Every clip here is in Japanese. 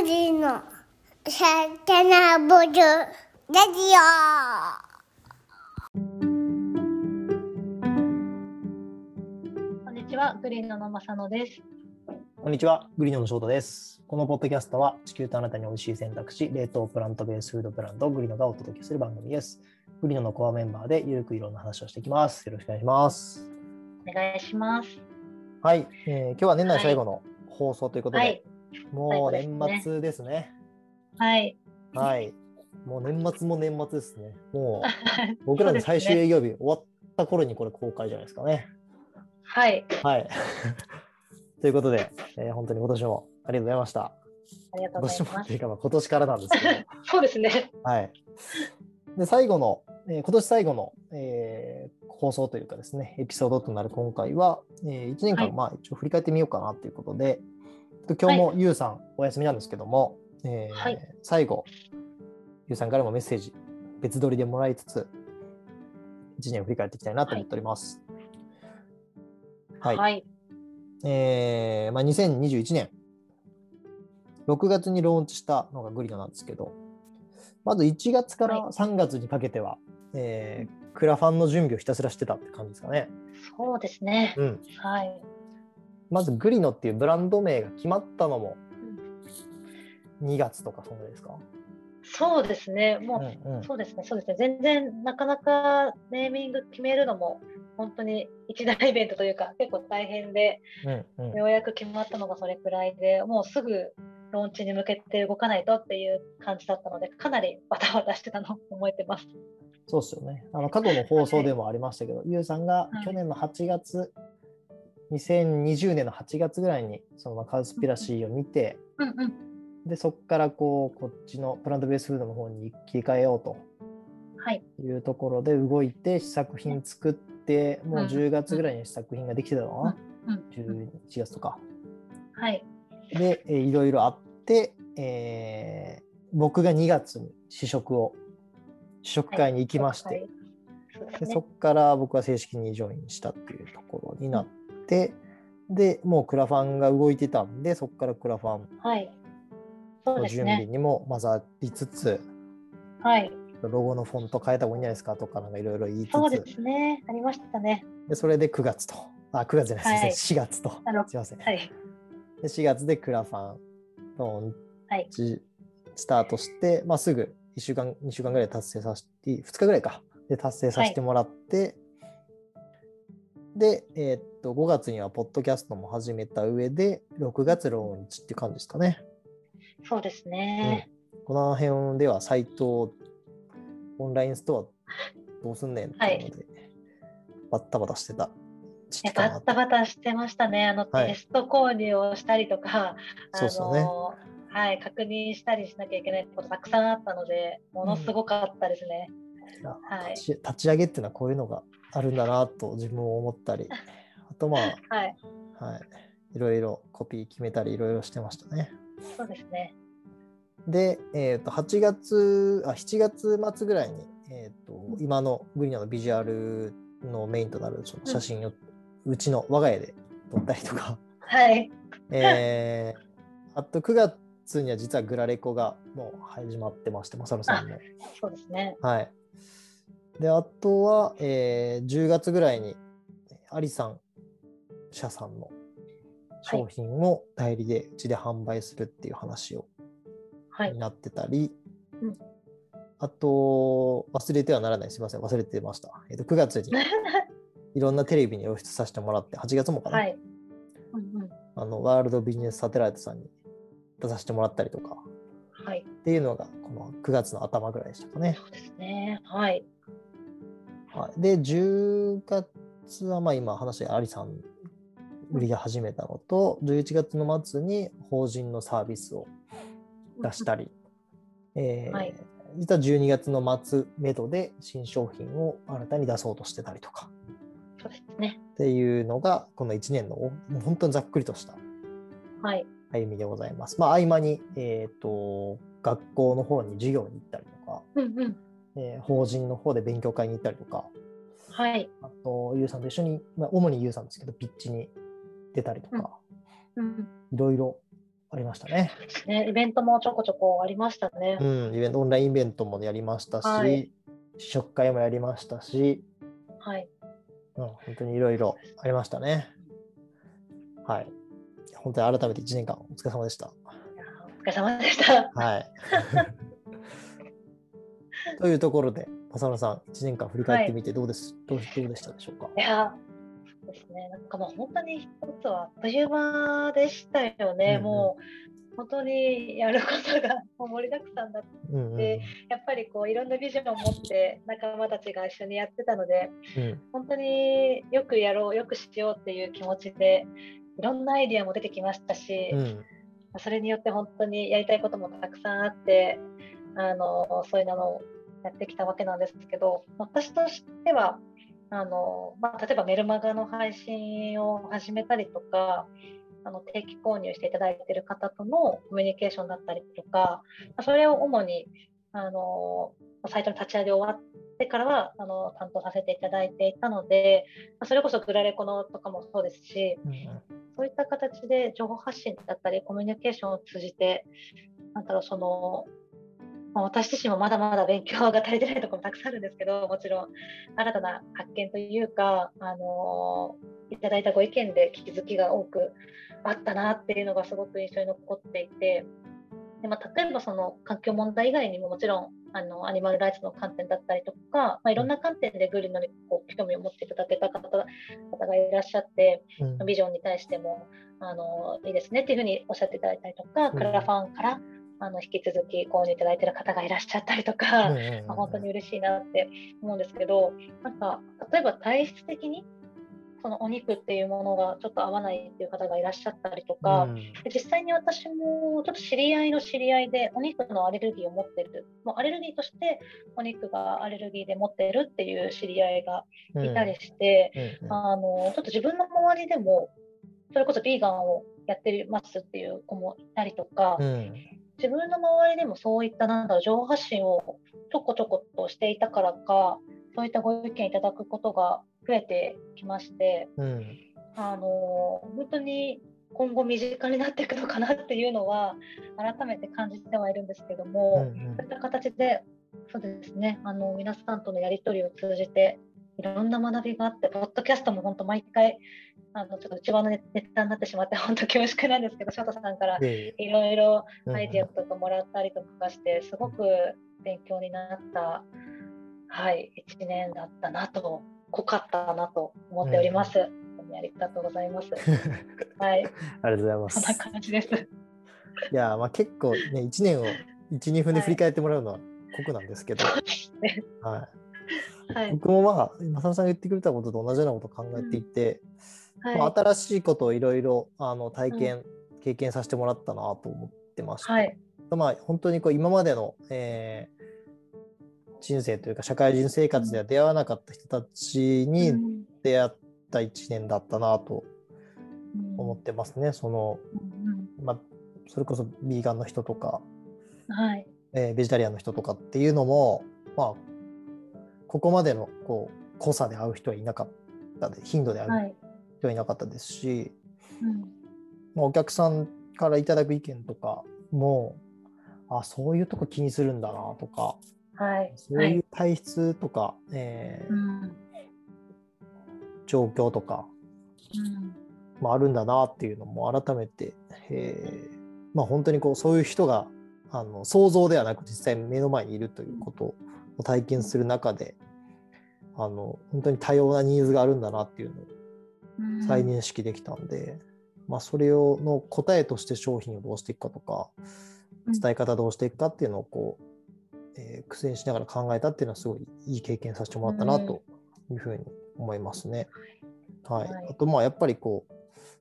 グリのサタナボルラジこんにちは、グリーノのまさのです。こんにちは、グリノの翔太です。このポッドキャストは地球とあなたに美味しい選択肢、冷凍プラントベースフードブランドグリノがお届けする番組です。グリノのコアメンバーでゆるくいろんな話をしていきます。よろしくお願いします。お願いします。はい、えー今日は年内最後の放送ということで、はい、もう年末ですね。はい、はい、もう年末も年末ですね。もう 僕らの最終営業日終わった頃にこれ公開じゃないですかね。はい、はい。ということで、えー本当に今年もありがとうございました。ありがと今うございます年もっていう。か、まあ今年からなんですけど。そうですね。はい。で、最後の、えー今年最後の、えー放送というかですね、エピソードとなる今回は、え1年間、はいまあ一応振り返ってみようかなということで、今日もゆうさんお休みなんですけども、えーはい最後、ゆうさんからもメッセージ、別撮りでもらいつつ、1年を振り返っていきたいなと思っております。はい。はい、えーまあ、2021年6月にローンチしたのがグリノなんですけどまず1月からはい3月にかけては、えークラファンの準備をひたすらしてたって感じですかね。そうですね。うん、はい、まずグリノっていうブランド名が決まったのも2月とかそんぐらいですか、そうですね。もう、うんうんそうですね。そうですね。全然なかなかネーミング決めるのも本当に一大イベントというか結構大変で、うんうんようやく決まったのがそれくらいで、もうすぐローンチに向けて動かないとっていう感じだったので、かなりバタバタしてたのを覚えてます。そうですよね。あの過去の放送でもありましたけど、ゆうさんがはい去年の8月、2020年の8月ぐらいにそのまあカウスピラシーを見て、うんうん。でそこからこうこっちのプラントベースフードの方に切り替えようと。はい。いうところで動いて試作品作ってもううん。10月ぐらいに試作品ができてたの？かな、うん。11月とか。はい。で、えーいろいろあって、えー僕が2月に試食を試食会に行きまして、はい。そこから僕は正式にジョインしたっていうところになって、でもうクラファンが動いてたんでそこからクラファンの。準備にも混ざりつつ、はい。ロゴのフォント変えた方がいいんじゃないですかとかなんかいろいろ言いつつそうですね。ありましたね。でそれで9月とあ9月じゃないです、はい4月とすいません、はい。で4月でクラファンローンはい。チスタートして、まあ、すぐ1週間2週間ぐらいで達成させて2日ぐらいかで達成させてもらって、で、えーっと5月にはポッドキャストも始めた上で6月ローンチっていう感じですかね。そうですね。この辺ではサイト、オンラインストアどうすんねんっていうので、バッタバタしてた時ね期かなとバッタバタしてましたね。あの、はいテスト購入をしたりとか、あそうっすよねの、はい、確認したりしなきゃいけないことたくさんあったので、ものすごかったですね。いやはい立ち上げっていうのはこういうのがあるんだなと自分も思ったり、あとまあ、はい。はい、いろいろコピー決めたりいろいろしてましたね。そうですね。で、えー、と8月あ7月末ぐらいに、えー、と今のグリーナのビジュアルのメインとなるその写真をうちの我が家で撮ったりとか、はい。えーあと9月には実はグラレコがもう始まってましてマサルさんも。そうですね。はい、であとは、えー10月ぐらいにアリさん社さんの商品を代理でうちで販売するっていう話をはいに。なってたり、うんあと忘れてはならないすみません忘れてました、えっと9月に いろんなテレビに露出させてもらって8月もかな、はい。うんうん。あのワールドビジネスサテライトさんに出させてもらったりとかはい。っていうのがこの9月の頭ぐらいでしたかね。そうですね。はい。はい、で10月はまあ今話したアリさん売りが始めたのと11月の末に法人のサービスを出したり、えーはい実は12月の末めどで新商品を新たに出そうとしてたりとかそうですね。っていうのがこの1年のおもう本当にざっくりとしたはい。歩みでございます。まあ合間に、えー、と学校の方に授業に行ったりとか、うんうん。えー法人の方で勉強会に行ったりとかはい。あとゆうさんと一緒に、まあ、主にゆうさんですけどピッチに出たりとか、うん。いろいろありましたね。ね、イベントもちょこちょこありましたね。うん、イベント、オンラインイベントもやりましたし、はい試食会もやりましたし、はい。うん、本当にいろいろありましたね。はい。本当に改めて1年間お疲れ様でした。お疲れ様でした。はい。というところで、浅野さん、1年間振り返ってみてどうです、どうどうでしたでしょうか？いや、ですね。なんかもう本当に一つはあっという間でしたよね。うんうん。もう本当にやることがもう盛りだくさんだって、うんうんでやっぱりこういろんなビジョンを持って仲間たちが一緒にやってたので、うん。本当によくやろう、よくしようっていう気持ちで、いろんなアイディアも出てきましたし、うん。それによって本当にやりたいこともたくさんあって、あのそういうのをやってきたわけなんですけど、私としては、あのまあ、例えばメルマガの配信を始めたりとか、あの定期購入していただいている方とのコミュニケーションだったりとか、まあそれを主にあのサイトの立ち上げ終わってからはあの担当させていただいていたので、まあそれこそグラレコのとかもそうですし、うんそういった形で情報発信だったりコミュニケーションを通じて、なんだろう、その、まあ私自身もまだまだ勉強が足りてないところもたくさんあるんですけど、もちろん新たな発見というか、あのいただいたご意見で気づきが多くあったなっていうのがすごく印象に残っていて、でまあ、例えばその環境問題以外にももちろんあのアニマルライツの観点だったりとか、まあ、いろんな観点でグリーンのにこう興味を持っていただけた方方がいらっしゃって、うん。ビジョンに対してもあのいいですねっていうふうにおっしゃっていただいたりとか、ん。クラファンからあの引き続き購入いただいている方がいらっしゃったりとか、本当に嬉しいなって思うんですけど、なんか例えば体質的にそのお肉っていうものがちょっと合わないっていう方がいらっしゃったりとか、うん。で実際に私もちょっと知り合いの知り合いでお肉のアレルギーを持ってる、もうアレルギーとしてお肉がアレルギーで持ってるっていう知り合いがいたりして、あのちょっと自分の周りでもそれこそビーガンをやってますっていう子もいたりとか、うん自分の周りでもそういったなんだろう情報発信をちょこちょことしていたからかそういったご意見いただくことが増えてきましてうん。あの本当に今後身近になっていくのかなっていうのは改めて感じてはいるんですけども、うんうん。そういった形でそうですねあの皆さんとのやり取りを通じていろんな学びがあってポッドキャストも本当毎回あのちょっと内輪のネネタになってしまって本当恐縮なんですけど翔太さんからでいろいろうんアイディアとかもらったりとかして、すごく勉強になった、はい、1年だったなと、濃かったなと思っております。本当にありがとうございます。はい、ありがとうございます。そんな感じです。いや、まあ、結構ね、1年を1、2分で振り返ってもらうのは酷なんですけど、ね。はい、はい、僕もまあ、正野さんが言ってくれたことと同じようなことを考えていて、まあ、はい、新しいことをいろいろあの体験、経験させてもらったなと思ってまして、はい、まあ、本当にこう今までの、えー人生というか社会人生活では出会わなかった人たちにうん。出会った1年だったなとうん。思ってますね。そのうんまあ、それこそビーガンの人とか、うんはい、えーベジタリアンの人とかっていうのも、まあ、ここまでのこう濃さで会う人はいなかったで頻度で会はい、人はいなかったですし、うん。まあお客さんからいただく意見とかもあそういうとこ気にするんだなとかはい、そういう体質とか、えーうん。うん状況とか、まあ、あるんだなっていうのも改めて、えーまあ、本当にこうそういう人があの想像ではなく実際目の前にいるということを体験する中であの本当に多様なニーズがあるんだなっていうのをうん再認識できたんで、まあ、それをの答えとして商品をどうしていくかとかうん。伝え方どうしていくかっていうのをこう、えー苦戦しながら考えたっていうのはすごいいい経験させてもらったなというふうに思いますね。はい、はい。あとまあやっぱりこう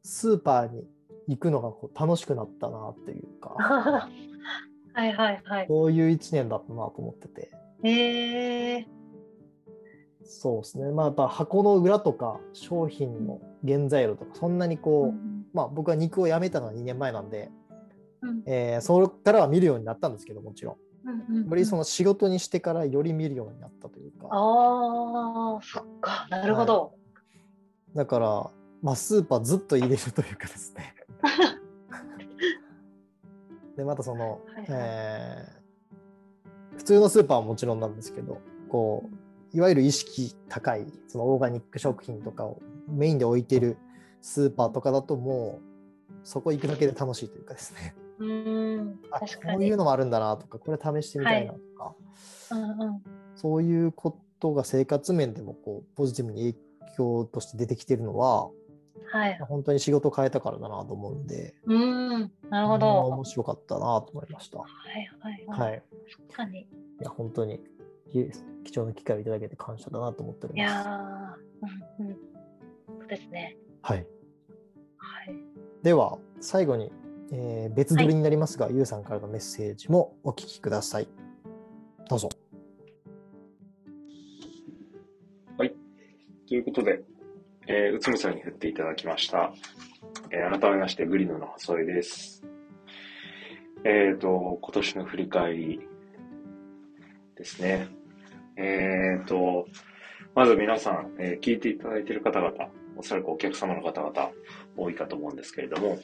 スーパーに行くのがこう楽しくなったなっていうか はいはいはい。そういう1年だったなと思ってて。へえそうですねまあやっぱ箱の裏とか商品の原材料とかそんなにこう、うんまあ僕は肉をやめたのは2年前なんで、うんえーそこからは見るようになったんですけどもちろん。うんうんよりその仕事にしてからより見るようになったというか。ああ、そっか、なるほど。だから、まあ、スーパーずっと入れるというかですね。でまたその、はいはいえー普通のスーパーはもちろんなんですけどこういわゆる意識高いそのオーガニック食品とかをメインで置いてるスーパーとかだともうそこ行くだけで楽しいというかですねうーん、あ確かに。こういうのもあるんだなとかこれ試してみたいなとか、うんうん。そういうことが生活面でもこうポジティブに影響として出てきてるのははい。本当に仕事変えたからだなと思うんでうーん、なるほうんど。面白かったなと思いました。はいはいははい。い、確かに。いや本当にき貴重な機会をいただけて感謝だなと思っておりいやます。ー、うんうん。そうですね。はい、はい。では最後に、えー別撮りになりますが、ゆうさんからのメッセージもお聞きください。どうぞ。ということで、えー、内海さんに振っていただきました。えー改めまして、グリノの細井です。えっ、と、今年の振り返りですね。えっ、と、まず皆さん、えー聞いていただいている方々、おそらくお客様の方々多いかと思うんですけれども、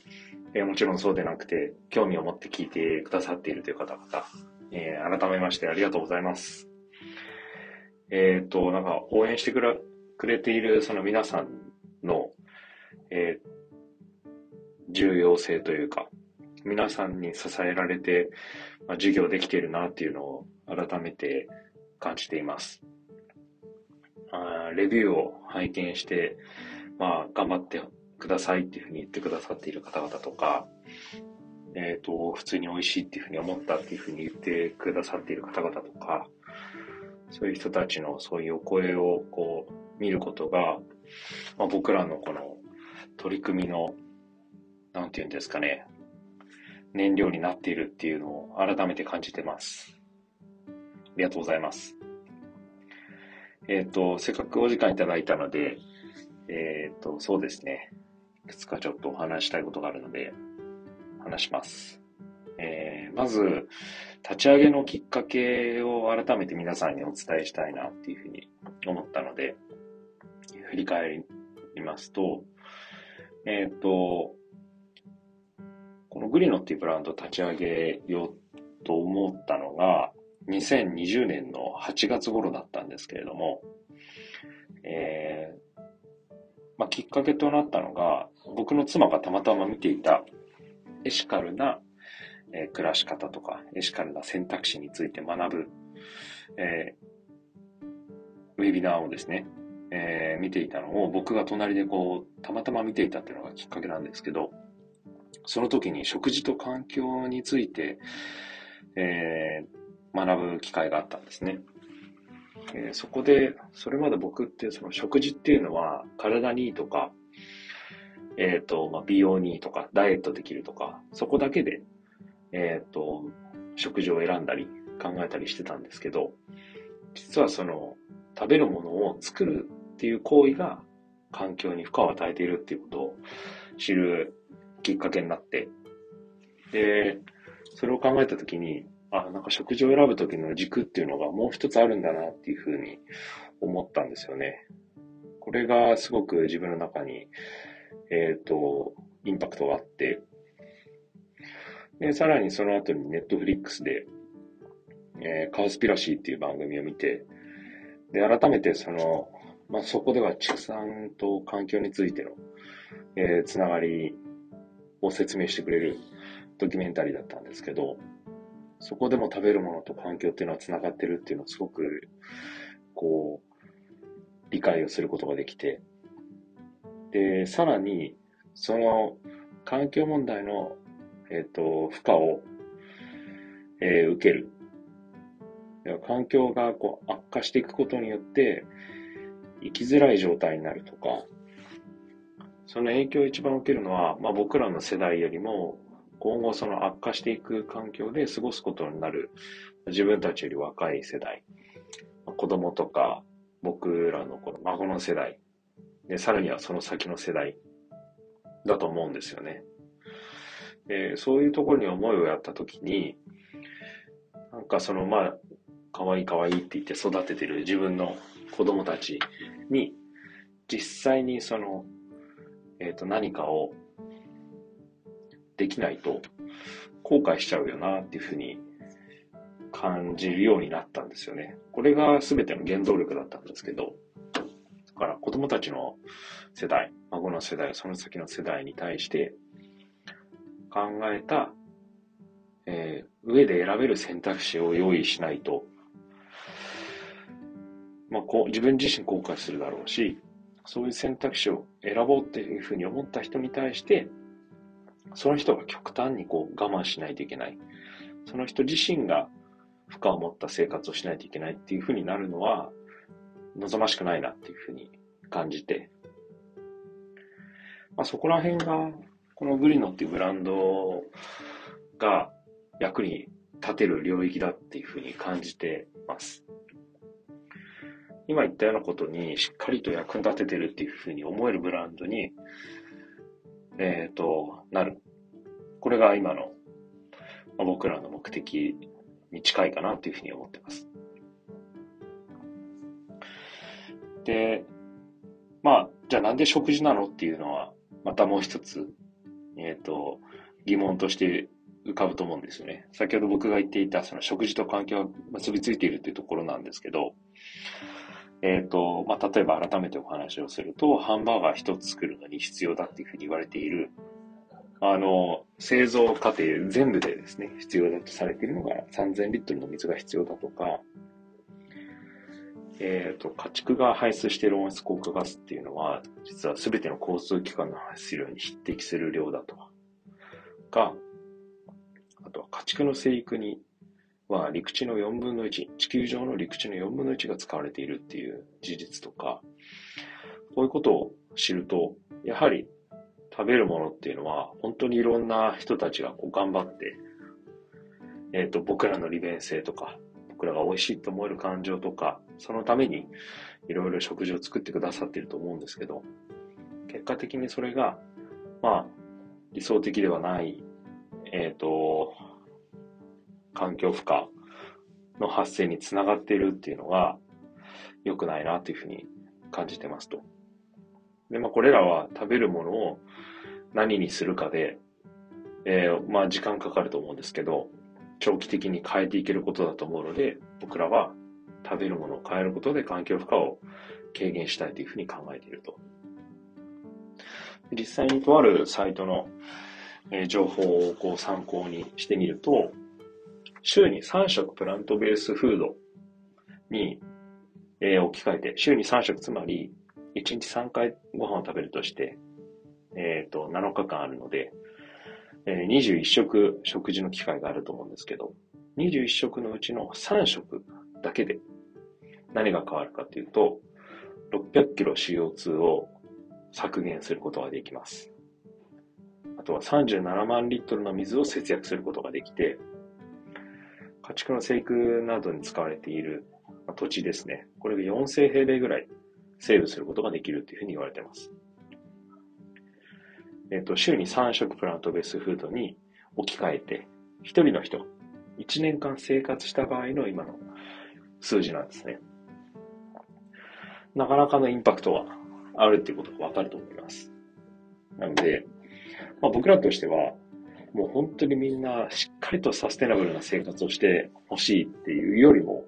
えーもちろんそうでなくて、興味を持って聞いてくださっているという方々、えー改めましてありがとうございます。えっ、と、なんか応援してくれくれているその皆さんの、え重要性というか、皆さんに支えられて、まあ、授業できているなっていうのを改めて感じています。あレビューを拝見して、まあ、頑張ってくださいっていうふうに言ってくださっている方々とか、えっ、と、普通に美味しいっていうふうに思ったっていうふうに言ってくださっている方々とか、そういう人たちのそういうお声をこう見ることが、まあ、僕らのこの取り組みの、なんていうんですかね、燃料になっているっていうのを改めて感じてます。ありがとうございます。えっ、と、せっかくお時間いただいたので、えっ、と、そうですね。いくつかちょっとお話したいことがあるので、話します。えーまず、立ち上げのきっかけを改めて皆さんにお伝えしたいなっていうふうに思ったので、振り返りますと、えっ、と、このグリノっていうブランドを立ち上げようと思ったのが、2020年の8月頃だったんですけれども、えーまあ、きっかけとなったのが、僕の妻がたまたま見ていたエシカルな、えー暮らし方とか、エシカルな選択肢について学ぶ、えーウェビナーをですね、えー見ていたのを僕が隣でこう、たまたま見ていたっていうのがきっかけなんですけど、その時に食事と環境について、えー学ぶ機会があったんですね。えーそこで、それまで僕ってその食事っていうのは体にいいとか、えっ、と、まあ、美容にいいとか、ダイエットできるとか、そこだけで、えっ、と、食事を選んだり考えたりしてたんですけど、実はその、食べるものを作るっていう行為が環境に負荷を与えているっていうことを知るきっかけになって、で、それを考えたときに、あ、なんか食事を選ぶときの軸っていうのがもう一つあるんだなっていうふうに思ったんですよね。これがすごく自分の中に、えっ、と、インパクトがあって、で、さらにその後にネットフリックスで、えーカウスピラシーっていう番組を見て、で、改めてその、まあ、そこでは畜産と環境についての、えーつながりを説明してくれるドキュメンタリーだったんですけど、そこでも食べるものと環境っていうのはつながってるっていうのをすごく、こう、理解をすることができて、で、さらに、その環境問題の、えっ、と、負荷を、えー受ける。環境がこう悪化していくことによって、生きづらい状態になるとか、その影響を一番受けるのは、まあ、僕らの世代よりも、今後その悪化していく環境で過ごすことになる自分たちより若い世代、子供とか僕らのこの孫の世代、で、さらにはその先の世代だと思うんですよね。で、そういうところに思いをやったときに、なんかそのまあ、可愛い可愛いって言って育ててる自分の子供たちに、実際にその、えっ、と、何かをできないと、後悔しちゃうよなっていうふうに感じるようになったんですよね。これが全ての原動力だったんですけど、だから子供たちの世代、孫の世代、その先の世代に対して考えた、えー、上で選べる選択肢を用意しないと、まあ、こう自分自身後悔するだろうし、そういう選択肢を選ぼうっていうふうに思った人に対して、その人が極端にこう我慢しないといけない。その人自身が負荷を持った生活をしないといけないっていうふうになるのは望ましくないなっていうふうに感じて、まあ、そこら辺がこのグリノっていうブランドが役に立てる領域だっていうふうに感じてます。今言ったようなことにしっかりと役に立ててるっていうふうに思えるブランドに、えっ、ー、と、なる。これが今の、まあ、僕らの目的に近いかなというふうに思ってます。で、まあ、じゃあなんで食事なのっていうのは、またもう一つ、えっ、ー、と、疑問として浮かぶと思うんですよね。先ほど僕が言っていた、その食事と環境が結びついているというところなんですけど、えっ、ー、と、まあ、例えば改めてお話をすると、ハンバーガー一つ作るのに必要だっていうふうに言われている、あの、製造過程全部でですね、必要だとされているのが3000リットルの水が必要だとか、えっ、ー、と、家畜が排出している温室効果ガスっていうのは、実は全ての交通機関の排出量に匹敵する量だとか、あとは家畜の生育には陸地の4分の1、地球上の陸地の4分の1が使われているっていう事実とか、こういうことを知ると、やはり食べるものっていうのは、本当にいろんな人たちがこう頑張って、えっ、ー、と、僕らの利便性とか、僕らが美味しいと思える感情とか、そのためにいろいろ食事を作ってくださっていると思うんですけど、結果的にそれが、まあ、理想的ではない、えっ、ー、と、環境負荷の発生につながっているっていうのが良くないなというふうに感じてますと。で、まあこれらは食べるものを何にするかで、えー、まあ時間かかると思うんですけど、長期的に変えていけることだと思うので、僕らは食べるものを変えることで環境負荷を軽減したいというふうに考えていると。実際にとあるサイトの情報をこう参考にしてみると、週に3食プラントベースフードに、えー、置き換えて、週に3食、つまり1日3回ご飯を食べるとして、えっ、ー、と、7日間あるので、えー、21食食事の機会があると思うんですけど、21食のうちの3食だけで何が変わるかというと、600キロ CO2 を削減することができます。あとは37万リットルの水を節約することができて、家畜の生育などに使われている土地ですね。これが4000平米ぐらいセーブすることができるというふうに言われています。えっ、と、週に3食プラントベースフードに置き換えて、1人の人、1年間生活した場合の今の数字なんですね。なかなかのインパクトはあるっていうことがわかると思います。なので、まあ、僕らとしては、もう本当にみんなしっかりとサステナブルな生活をしてほしいっていうよりも、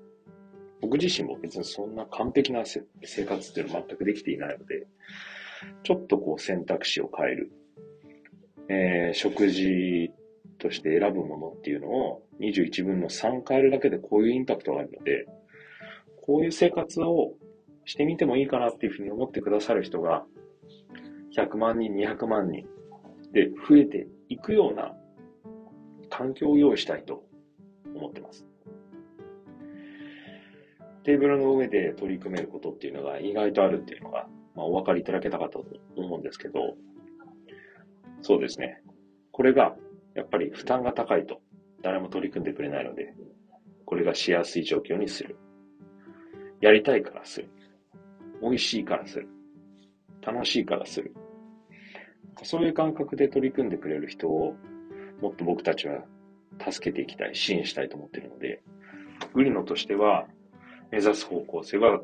僕自身も別にそんな完璧な生活っていうのは全くできていないので、ちょっとこう選択肢を変える。えー、食事として選ぶものっていうのを21分の3変えるだけでこういうインパクトがあるので、こういう生活をしてみてもいいかなっていうふうに思ってくださる人が100万人、200万人で増えていくような環境を用意したいと思ってます。テーブルの上で取り組めることっていうのが意外とあるっていうのが、まあ、お分かりいただけたかと思うんですけど、そうですね。これが、やっぱり負担が高いと誰も取り組んでくれないので、これがしやすい状況にする。やりたいからする。美味しいからする。楽しいからする。そういう感覚で取り組んでくれる人をもっと僕たちは助けていきたい、支援したいと思っているので、グリノとしては目指す方向性は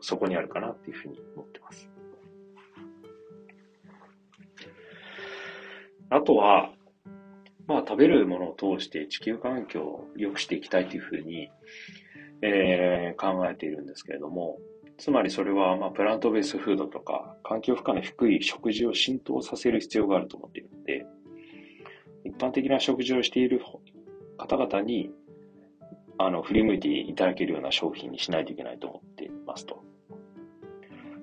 そこにあるかなっていうふうに思ってます。あとは、まあ、食べるものを通して地球環境を良くしていきたいというふうに、えー、考えているんですけれども、つまりそれは、まあ、プラントベースフードとか、環境負荷の低い食事を浸透させる必要があると思っているので、一般的な食事をしている方々に、あの、振り向いていただけるような商品にしないといけないと思っていますと。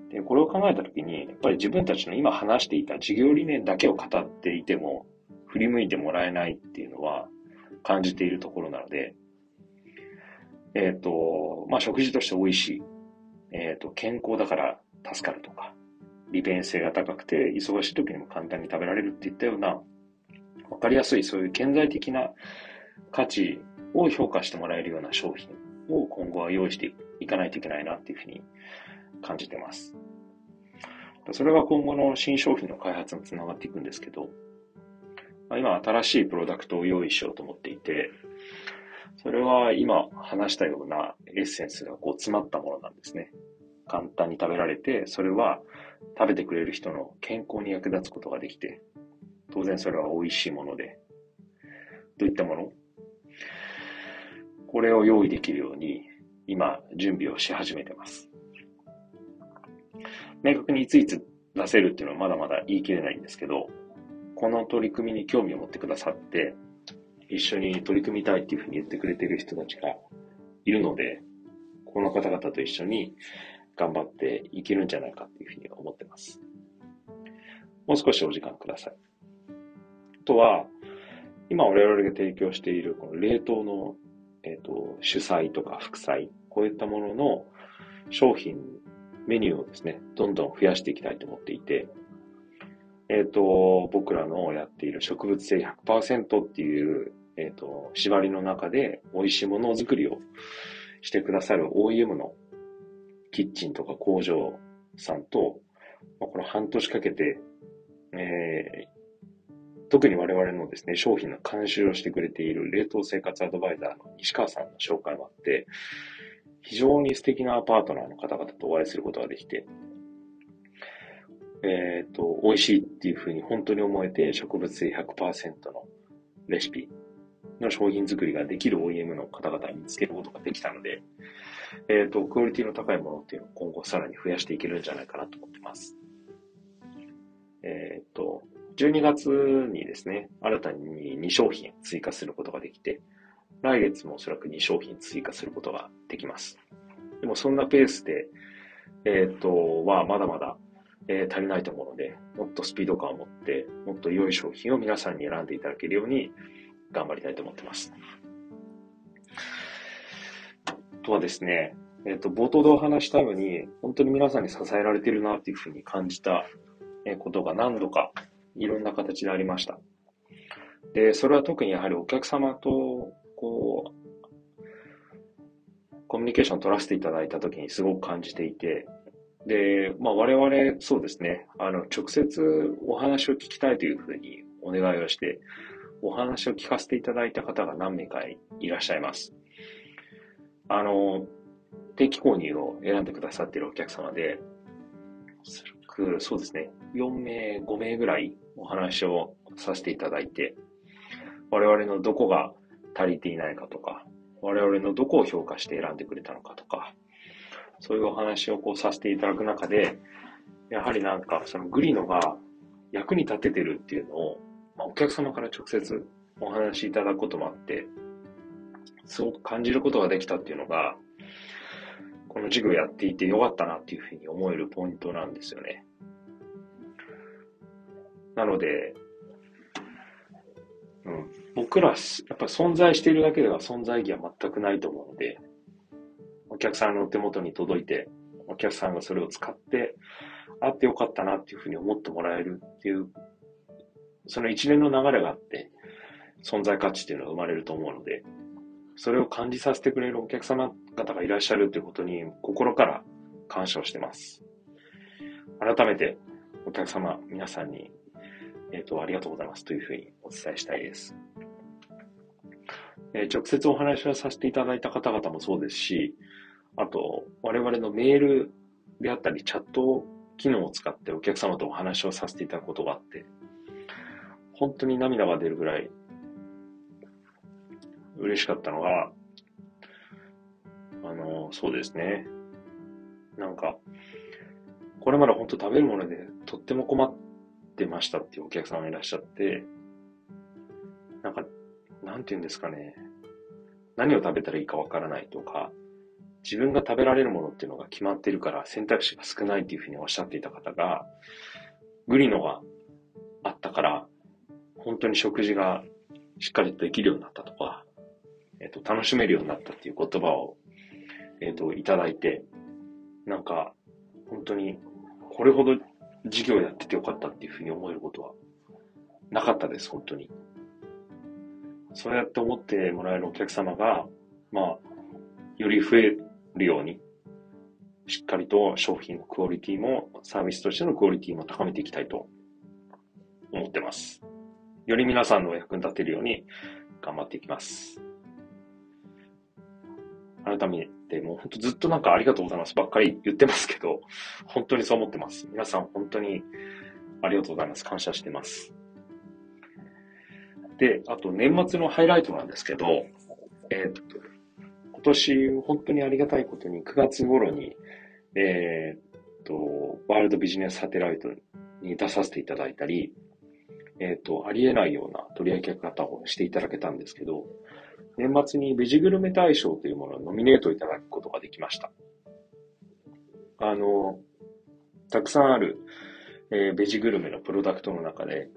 で、これを考えたときに、やっぱり自分たちの今話していた事業理念だけを語っていても、振り向いてもらえないっていうのは感じているところなので、えっ、ー、と、まあ、食事として美味しい。えっ、ー、と、健康だから助かるとか、利便性が高くて、忙しい時にも簡単に食べられるっていったような、わかりやすい、そういう顕在的な価値を評価してもらえるような商品を今後は用意していかないといけないなっていうふうに感じてます。それが今後の新商品の開発につながっていくんですけど、今新しいプロダクトを用意しようと思っていて、それは今話したようなエッセンスがこう詰まったものなんですね。簡単に食べられて、それは食べてくれる人の健康に役立つことができて、当然それは美味しいもので、どういったもの？これを用意できるように今準備をし始めてます。明確にいついつ出せるっていうのはまだまだ言い切れないんですけど、この取り組みに興味を持ってくださって、一緒に取り組みたいっていうふうに言ってくれてる人たちがいるので、この方々と一緒に頑張っていけるんじゃないかっていうふうに思ってます。もう少しお時間ください。あとは、今我々が提供しているこの冷凍の、えっ、ー、と主菜とか副菜、こういったものの商品、メニューをですね、どんどん増やしていきたいと思っていて、えっ、ー、と、僕らのやっている植物性100%っていう、えっ、ー、と、縛りの中で美味しいものづくりをしてくださる OEM のキッチンとか工場さんと、まあ、この半年かけて、えー、特に我々のですね、商品の監修をしてくれている冷凍生活アドバイザーの西川さんの紹介もあって、非常に素敵なパートナーの方々とお会いすることができて、えっ、ー、と、美味しいっていうふうに本当に思えて植物性100%のレシピの商品作りができる OEM の方々に見つけることができたので、えっ、ー、と、クオリティの高いものっていうのを今後さらに増やしていけるんじゃないかなと思ってます。えっ、ー、と、12月にですね、新たに2商品追加することができて、来月もおそらく2商品追加することができます。でもそんなペースで、えっ、と、はまだまだえー、足りないと思うので、もっとスピード感を持って、もっと良い商品を皆さんに選んでいただけるように頑張りたいと思ってます。とはですね、えっ、と、冒頭でお話したように、本当に皆さんに支えられてるなっていうふうに感じたことが何度かいろんな形でありました。で、それは特にやはりお客様と、こう、コミュニケーションを取らせていただいたときにすごく感じていて、で、まあ我々、そうですね、あの、直接お話を聞きたいというふうにお願いをして、お話を聞かせていただいた方が何名かいらっしゃいます。あの、定期購入を選んでくださっているお客様で、そうですね、4名、5名ぐらいお話をさせていただいて、我々のどこが足りていないかとか、我々のどこを評価して選んでくれたのかとか、そういうお話をこうさせていただく中で、やはりなんかそのグリノが役に立ててるっていうのを、まあ、お客様から直接お話しいただくこともあって、すごく感じることができたっていうのが、この授業やっていてよかったなっていうふうに思えるポイントなんですよね。なので、うん、僕ら、やっぱり存在しているだけでは存在意義は全くないと思うので、お客さんの手元に届いて、お客さんがそれを使って、あってよかったなっていうふうに思ってもらえるっていう、その一連の流れがあって、存在価値っていうのが生まれると思うので、それを感じさせてくれるお客様方がいらっしゃるということに心から感謝をしてます。改めてお客様皆さんに、えっ、ー、と、ありがとうございますというふうにお伝えしたいです。えー、直接お話をさせていただいた方々もそうですし、あと、我々のメールであったり、チャット機能を使ってお客様とお話をさせていただくことがあって、本当に涙が出るぐらい嬉しかったのが、あの、そうですね。なんか、これまで本当食べるものでとっても困ってましたっていうお客さんがいらっしゃって、なんか、なんて言うんですかね。何を食べたらいいかわからないとか、自分が食べられるものっていうのが決まってるから選択肢が少ないっていうふうにおっしゃっていた方が、グリノがあったから、本当に食事がしっかりとできるようになったとか、えっ、と、楽しめるようになったっていう言葉を、えっ、と、いただいて、なんか、本当に、これほど授業やっててよかったっていうふうに思えることはなかったです、本当に。そうやって思ってもらえるお客様が、まあ、より増えるように、しっかりと商品のクオリティも、サービスとしてのクオリティも高めていきたいと思ってます。より皆さんのお役に立てるように頑張っていきます。改めて、もう本当ずっとなんかありがとうございますばっかり言ってますけど、本当にそう思ってます。皆さん本当にありがとうございます。感謝してます。で、あと年末のハイライトなんですけど、えーっと、今年本当にありがたいことに9月頃に、えーっと、ワールドビジネスサテライトに出させていただいたり、えっ、と、ありえないような取り上げ方をしていただけたんですけど、年末にベジグルメ大賞というものをノミネートいただくことができました。あの、たくさんある、えーベジグルメのプロダクトの中で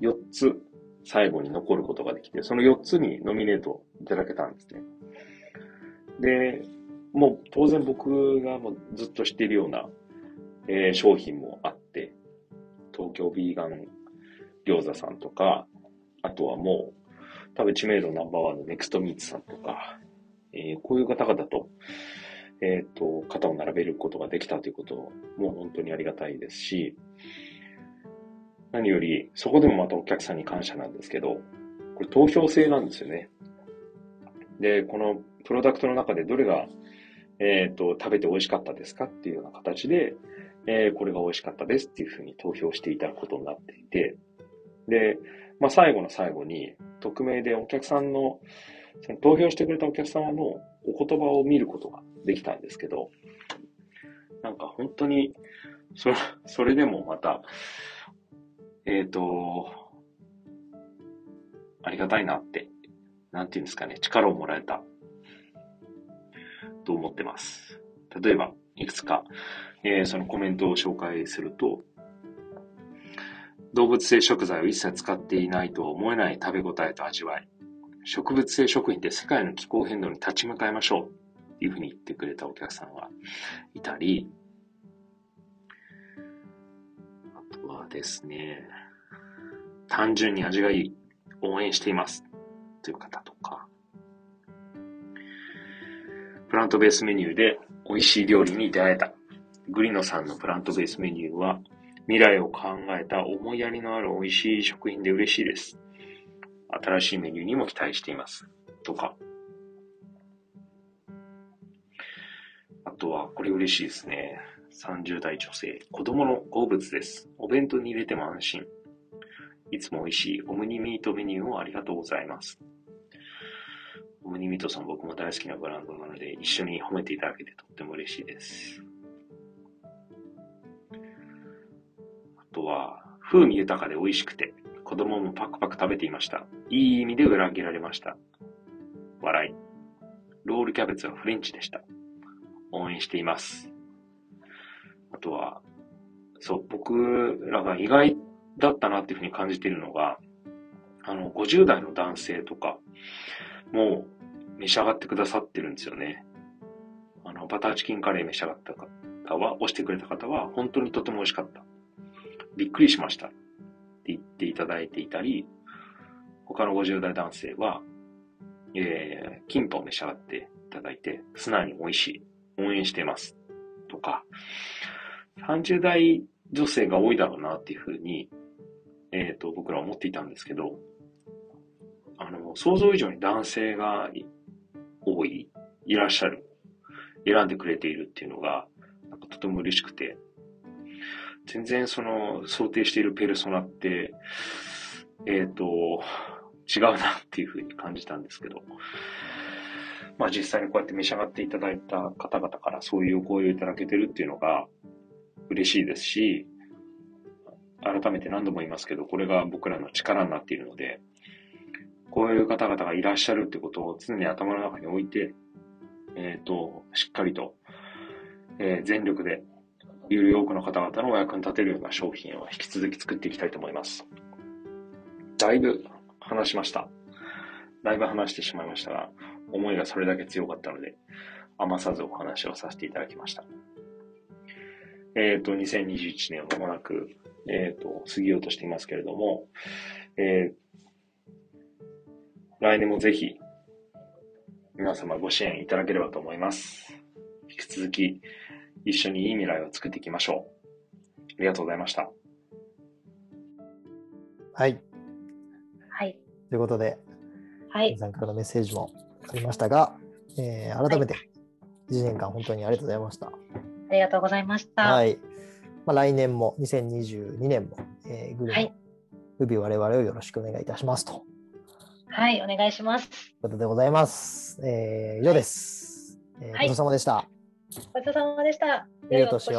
4つ最後に残ることができて、その4つにノミネートいただけたんですね。で、もう当然僕がもうずっと知っているような、えー商品もあって、東京ビーガン餃子さんとか、あとはもう、多分知名度ナンバーワンのネクストミーツさんとか、えーこういう方々と、えっ、と、肩を並べることができたということも本当にありがたいですし、何より、そこでもまたお客さんに感謝なんですけど、これ投票制なんですよね。で、このプロダクトの中でどれが、えっ、と、食べて美味しかったですかっていうような形で、えーこれが美味しかったですっていうふうに投票していただくことになっていて、で、まあ、最後の最後に、匿名でお客さんの、その投票してくれたお客様のお言葉を見ることができたんですけど、なんか本当に、それ、それでもまた、えっ、と、ありがたいなって、なんていうんですかね、力をもらえた、と思ってます。例えば、いくつか、えーそのコメントを紹介すると、動物性食材を一切使っていないとは思えない食べ応えと味わい。植物性食品で世界の気候変動に立ち向かいましょう。っていうふうに言ってくれたお客さんがいたり、あとはですね、単純に味がいい。応援しています。という方とか、プラントベースメニューで美味しい料理に出会えた。グリノさんのプラントベースメニューは未来を考えた思いやりのある美味しい食品で嬉しいです。新しいメニューにも期待しています。とか。あとは、これ嬉しいですね。30代女性。子供の好物です。お弁当に入れても安心。いつも美味しいオムニミートメニューをありがとうございます。オムニミートさん僕も大好きなブランドなので、一緒に褒めていただけてとっても嬉しいです。あとは、風味豊かで美味しくて、子供もパクパク食べていました。いい意味で裏切られました。笑い。ロールキャベツはフレンチでした。応援しています。あとは、そう、僕らが意外だったなっていうふうに感じているのが、あの、50代の男性とか、もう召し上がってくださってるんですよね。あの、バターチキンカレー召し上がった方は、押してくれた方は、本当にとても美味しかった。びっくりしました。って言っていただいていたり、他の50代男性は、えー、キンパを召し上がっていただいて、素直に美味しい。応援しています。とか、30代女性が多いだろうなっていうふうに、えっ、と、僕らは思っていたんですけど、あの、想像以上に男性が多い、いらっしゃる、選んでくれているっていうのが、なんかとても嬉しくて、全然その想定しているペルソナって、えっ、と、違うなっていうふうに感じたんですけど、まあ実際にこうやって召し上がっていただいた方々からそういうお声をいただけてるっていうのが嬉しいですし、改めて何度も言いますけど、これが僕らの力になっているので、こういう方々がいらっしゃるってことを常に頭の中に置いて、えっ、と、しっかりと、えー全力で、より多くの方々のお役に立てるような商品を引き続き作っていきたいと思います。だいぶ話しました。だいぶ話してしまいましたが、思いがそれだけ強かったので、余さずお話をさせていただきました。えっ、と、2021年を間もなく、えっ、と、過ぎようとしていますけれども、えー来年もぜひ、皆様ご支援いただければと思います。引き続き、一緒にいい未来を作っていきましょう。ありがとうございました。はい。はい。ということで、はい。皆さんからのメッセージもありましたが、えー改めて1年間本当にありがとうございました。ありがとうございました。はい。まあ、来年も2022年も、えー、グルのはいルビー我々をよろしくお願いいたしますと。はい、お願いします。ということでございます。えー以上です。えーはいごちそうさまでした。ごちそうさまでした。良いいお年。